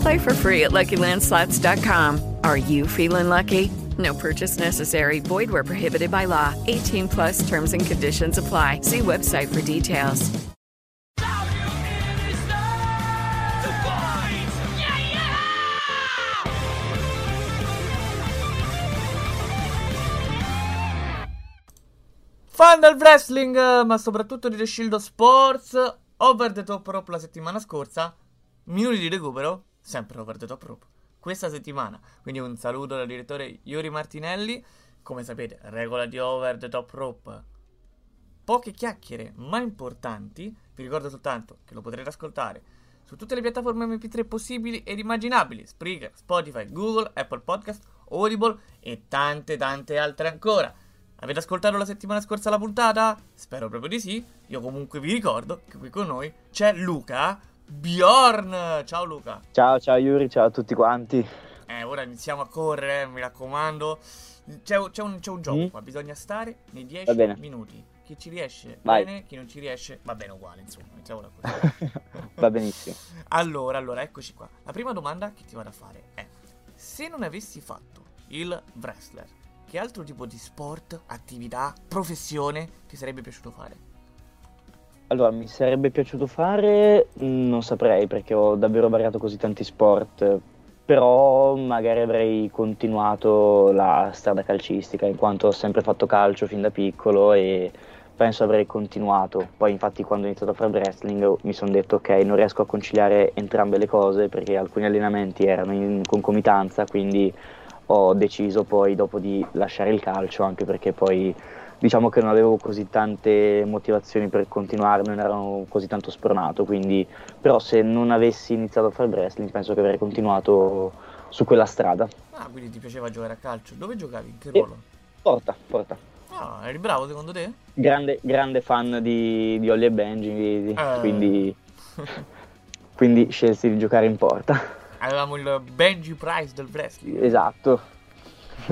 Play for free at LuckyLandSlots.com. Are you feeling lucky? No purchase necessary. Void where prohibited by law. 18 plus terms and conditions apply. See website for details. Fan del wrestling, ma soprattutto di The Shield of Sports, Over the Top Rope la settimana scorsa, minuti di recupero, sempre Over the Top Rope, questa settimana. Quindi un saluto dal direttore Yuri Martinelli. Come sapete, regola di Over the Top Rope. Poche chiacchiere, ma importanti. Vi ricordo soltanto che lo potrete ascoltare su tutte le piattaforme MP3 possibili ed immaginabili: Spreaker, Spotify, Google, Apple Podcast, Audible e tante tante altre ancora. Avete ascoltato la settimana scorsa la puntata? Spero proprio di sì. Io comunque vi ricordo che qui con noi c'è Luca Bjorn. Ciao Luca. Ciao, ciao Yuri, ciao a tutti quanti. Eh, ora iniziamo a correre, mi raccomando. C'è, c'è un, c'è un gioco Mm. qua, bisogna stare nei Va 10 bene. minuti. Chi ci riesce Vai. bene, chi non ci riesce va bene uguale, insomma. Iniziamo da così. Va benissimo. Allora, allora, eccoci qua. La prima domanda che ti vado a fare è: se non avessi fatto il wrestler, che altro tipo di sport, attività, professione ti sarebbe piaciuto fare? Allora, mi sarebbe piaciuto fare, mm, non saprei perché ho davvero variato così tanti sport, però magari avrei continuato la strada calcistica, in quanto ho sempre fatto calcio fin da piccolo e penso avrei continuato. Poi infatti quando ho iniziato a fare wrestling mi sono detto ok, non riesco a conciliare entrambe le cose perché alcuni allenamenti erano in concomitanza, quindi ho deciso poi dopo di lasciare il calcio, anche perché poi diciamo che non avevo così tante motivazioni per continuare, non ero così tanto spronato, quindi però se non avessi iniziato a fare wrestling penso che avrei continuato su quella strada. Ah, quindi ti piaceva giocare a calcio. Dove giocavi? In che ruolo? Porta, porta. Ah, eri bravo secondo te? Grande, grande fan di, di Holly e Benji, Eh. quindi, quindi scelsi di giocare in porta. Avevamo il Benji Prize del wrestling. Esatto.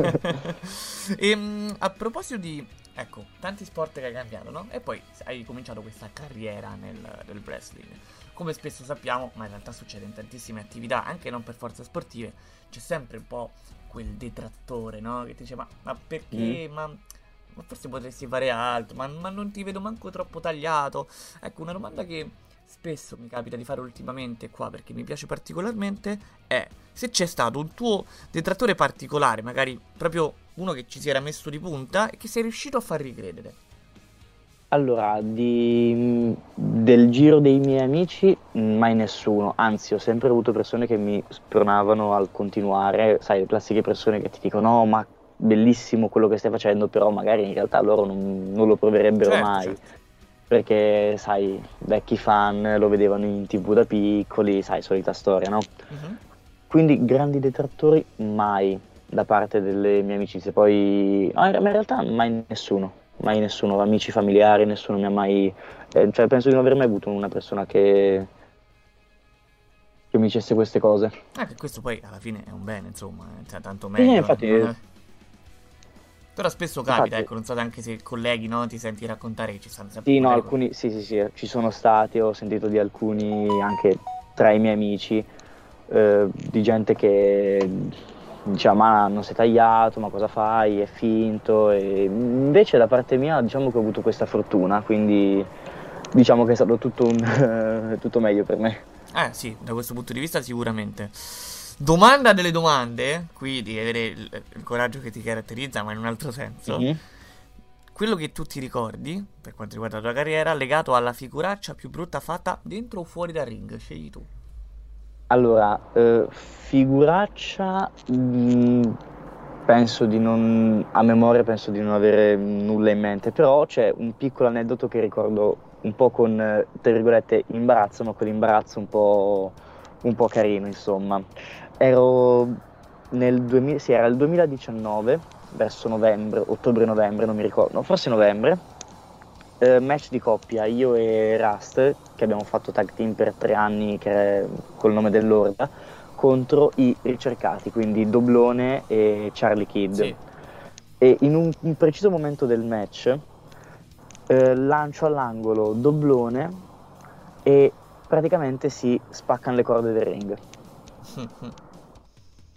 e mm, a proposito di, ecco, tanti sport che hai cambiato, no? E poi hai cominciato questa carriera nel, nel wrestling. Come spesso sappiamo, ma in realtà succede in tantissime attività, anche non per forza sportive, c'è sempre un po' quel detrattore, no? Che ti dice, ma, ma perché? Ma, ma forse potresti fare altro, ma, ma non ti vedo manco troppo tagliato. Ecco, una domanda che spesso mi capita di fare ultimamente qua, perché mi piace particolarmente, è se c'è stato un tuo detrattore particolare, magari proprio uno che ci si era messo di punta e che sei riuscito a far ricredere. Allora, di- del giro dei miei amici, mai nessuno, anzi ho sempre avuto persone che mi spronavano al continuare, sai, le classiche persone che ti dicono no, ma bellissimo quello che stai facendo, però magari in realtà loro non, non lo proverebbero Certo, mai, certo. perché sai, vecchi fan lo vedevano in tv da piccoli, sai, solita storia, no? Mhm. Quindi grandi detrattori mai da parte delle mie amicizie, poi no, in realtà mai nessuno, mai nessuno, amici familiari, nessuno mi ha mai, eh, cioè penso di non aver mai avuto una persona che, che mi dicesse queste cose. Ah, che questo poi alla fine è un bene, insomma, eh, cioè, tanto Sì, meglio. infatti- eh. Però spesso capita, Infatti- ecco, non so anche se colleghi, no, ti senti raccontare che ci stanno sempre Sì, no, alcuni, sì, sì, sì, ci sono stati, ho sentito di alcuni anche tra i miei amici, eh, di gente che diceva ma non sei tagliato, ma cosa fai, è finto, e invece da parte mia diciamo che ho avuto questa fortuna, quindi diciamo che è stato tutto, un, tutto meglio per me. Eh sì, da questo punto di vista sicuramente. Domanda delle domande, qui devi avere il, il coraggio che ti caratterizza, ma in un altro senso. Mhm. quello che tu ti ricordi, per quanto riguarda la tua carriera, legato alla figuraccia più brutta fatta dentro o fuori dal ring, scegli tu. Allora, eh, figuraccia, mh, penso di non, a memoria penso di non avere nulla in mente, però c'è un piccolo aneddoto che ricordo un po' con, eh, tra virgolette, imbarazzo, ma quell'imbarazzo un po', un po' carino, insomma. Ero nel 2000, sì, era il 2019, verso novembre, ottobre-novembre, non mi ricordo, forse novembre, eh, match di coppia, io e Rust, che abbiamo fatto tag team per tre anni che è col nome dell'Orda, contro i ricercati, quindi Doblone e Charlie Kidd. Sì. E in un, un preciso momento del match eh, lancio all'angolo Doblone e praticamente si spaccano le corde del ring.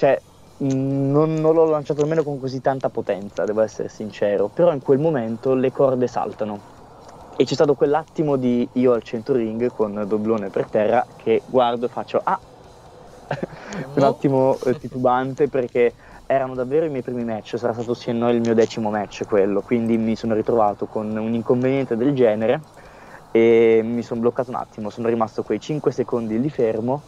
Cioè, non, non l'ho lanciato nemmeno con così tanta potenza, devo essere sincero, però in quel momento le corde saltano. E c'è stato quell'attimo di io al centro ring con Doblone per terra che guardo e faccio ah! un attimo eh, titubante perché erano davvero i miei primi match, sarà stato sì e no il mio decimo match quello, quindi mi sono ritrovato con un inconveniente del genere e mi sono bloccato un attimo, sono rimasto quei 5 secondi lì fermo,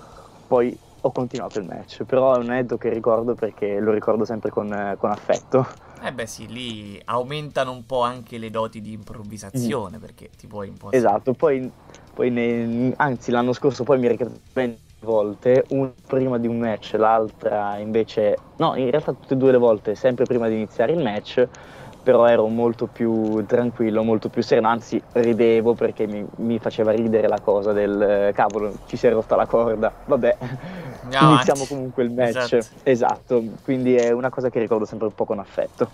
poi ho continuato il match, però è un aneddoto che ricordo perché lo ricordo sempre con, eh, con affetto. Eh beh sì, lì aumentano un po' anche le doti di improvvisazione, perché ti puoi un po'... Esatto, poi, poi ne- anzi l'anno scorso poi mi ricapitato ben volte, una prima di un match, l'altra invece, no, in realtà tutte e due le volte, sempre prima di iniziare il match, però ero molto più tranquillo, molto più sereno, anzi ridevo perché mi, mi faceva ridere la cosa del eh, cavolo, ci si è rotta la corda, vabbè, Andiamo iniziamo comunque il match, Esatto. esatto, quindi è una cosa che ricordo sempre un po' con affetto.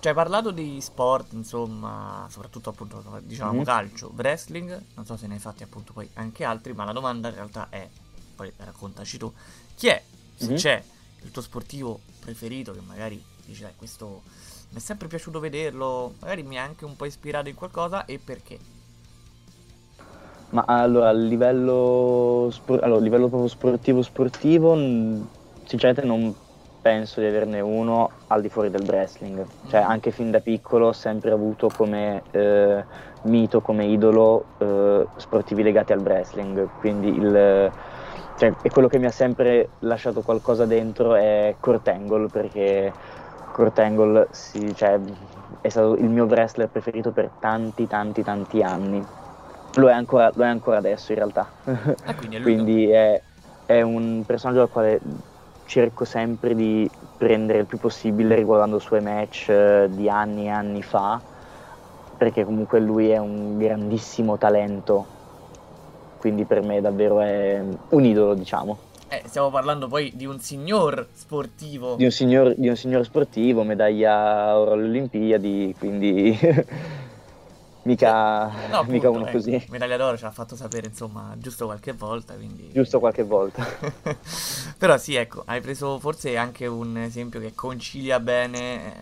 Ci hai parlato di sport, insomma, soprattutto appunto, diciamo Mhm. calcio, wrestling, non so se ne hai fatti appunto poi anche altri, ma la domanda in realtà è, poi raccontaci tu, chi è, se Mhm. c'è, il tuo sportivo preferito che magari dici, dai, questo mi è sempre piaciuto vederlo, magari mi ha anche un po' ispirato in qualcosa e perché? Ma allora, a livello, spor- allora, a livello proprio sportivo sportivo, sinceramente non penso di averne uno al di fuori del wrestling. Cioè, anche fin da piccolo ho sempre avuto come eh, mito, come idolo eh, sportivi legati al wrestling. Quindi il, cioè, quello che mi ha sempre lasciato qualcosa dentro è Kurt Angle, perché Kurt Angle sì, cioè, è stato il mio wrestler preferito per tanti, tanti, tanti anni. Lo è ancora, lo è ancora adesso in realtà. Ah, quindi è. Quindi è, è un personaggio al quale cerco sempre di prendere il più possibile riguardando i suoi match eh, di anni e anni fa, perché comunque lui è un grandissimo talento. Quindi per me davvero è un idolo, diciamo. Eh, stiamo parlando poi di un signor sportivo. Di un signor, di un signor sportivo, medaglia oro alle Olimpiadi, quindi mica, No, appunto, mica uno ecco, così. Medaglia d'oro ce l'ha fatto sapere, insomma, giusto qualche volta, quindi... Giusto qualche volta. Però sì, ecco, hai preso forse anche un esempio che concilia bene eh,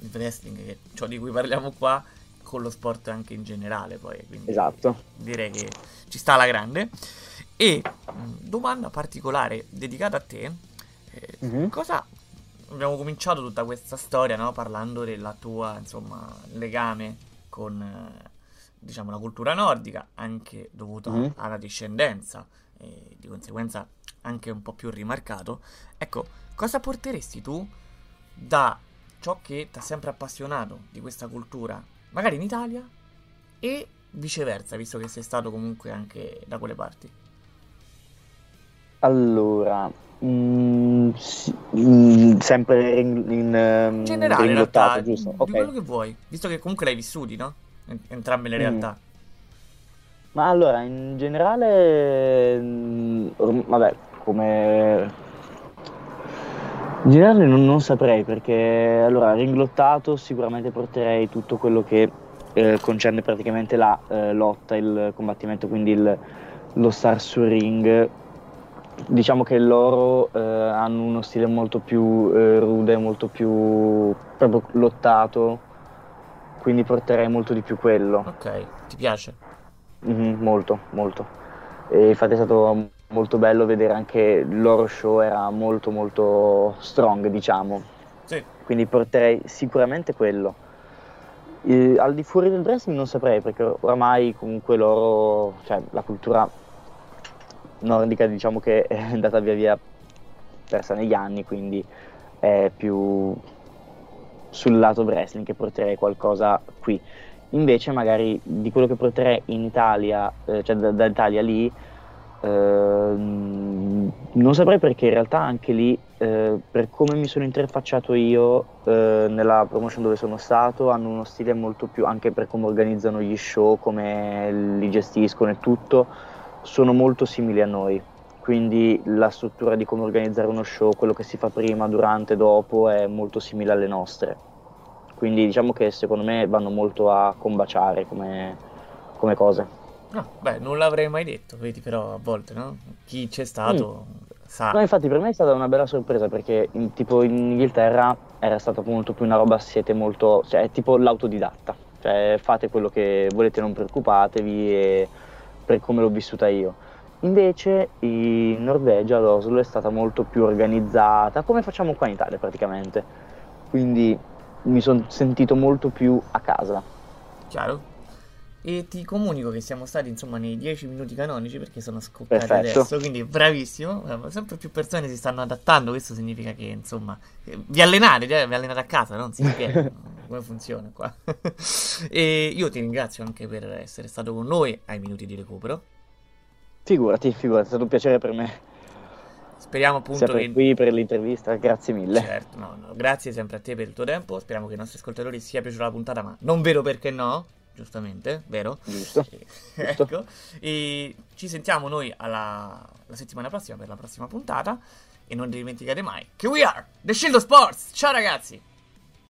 il wrestling, che- ciò di cui parliamo qua, con lo sport anche in generale, poi, quindi Esatto. direi che ci sta alla grande. E mh, domanda particolare dedicata a te, eh, Mhm. cosa abbiamo cominciato tutta questa storia, no? Parlando della tua, insomma, legame con, eh, diciamo, la cultura nordica, anche dovuta Mhm. alla discendenza e di conseguenza anche un po' più rimarcato. Ecco, cosa porteresti tu da ciò che ti ha sempre appassionato di questa cultura, magari in Italia e viceversa, visto che sei stato comunque anche da quelle parti? Allora, mm, sì, mm, sempre in, in, ehm, In generale, in realtà, giusto? di Ok. quello che vuoi, visto che comunque l'hai vissuti, no? En- Entrambe le Mm. realtà. Ma allora, in generale, mm, vabbè, come... In generale non, non saprei perché, allora, ringlottato sicuramente porterei tutto quello che eh, concerne praticamente la eh, lotta, il combattimento, quindi il- lo star sul ring. Diciamo che loro eh, hanno uno stile molto più eh, rude, molto più proprio lottato, quindi porterei molto di più quello. Ok, ti piace? Mhm, molto, molto. E infatti è stato molto bello vedere anche il loro show, era molto molto strong, diciamo. Sì. Quindi porterei sicuramente quello. Eh, al di fuori del wrestling non saprei perché oramai comunque loro, cioè la cultura nordica diciamo che è andata via via persa negli anni, quindi è più sul lato wrestling che porterei qualcosa qui. Invece magari di quello che porterei in Italia, eh, cioè da, dall'Italia lì, Ehm, non saprei perché in realtà anche lì, eh, per come mi sono interfacciato io eh, nella promotion dove sono stato, hanno uno stile molto più, anche per come organizzano gli show, come li gestiscono e tutto, sono molto simili a noi. Quindi la struttura di come organizzare uno show, quello che si fa prima, durante, dopo, è molto simile alle nostre. Quindi diciamo che secondo me vanno molto a combaciare come, come cose. No, beh, non l'avrei mai detto, vedi, però a volte, no? Chi c'è stato Mm. sa. No, infatti per me è stata una bella sorpresa perché in, tipo in Inghilterra era stata molto più una roba, siete molto, cioè è tipo l'autodidatta, cioè fate quello che volete, non preoccupatevi e per come l'ho vissuta io. Invece in Norvegia, ad Oslo, è stata molto più organizzata, come facciamo qua in Italia praticamente. Quindi mi sono sentito molto più a casa. Chiaro? E ti comunico che siamo stati insomma nei 10 minuti canonici perché sono scoccati Perfetto. adesso, quindi bravissimo. Sempre più persone si stanno adattando, questo significa che insomma eh, vi allenate, cioè, vi allenate a casa, non si spiega come funziona qua. e io ti ringrazio anche per essere stato con noi ai minuti di recupero. Figurati, figurati, è stato un piacere per me. Speriamo appunto Sempre che qui per l'intervista, grazie mille. Certo, no, no, grazie sempre a te per il tuo tempo. Speriamo che ai nostri ascoltatori sia piaciuta la puntata, ma non vedo perché no, giustamente, vero? Giusto. Eh, ecco, e ci sentiamo noi alla la settimana prossima per la prossima puntata. E non dimenticate mai che we are The Shield of Sports. Ciao ragazzi!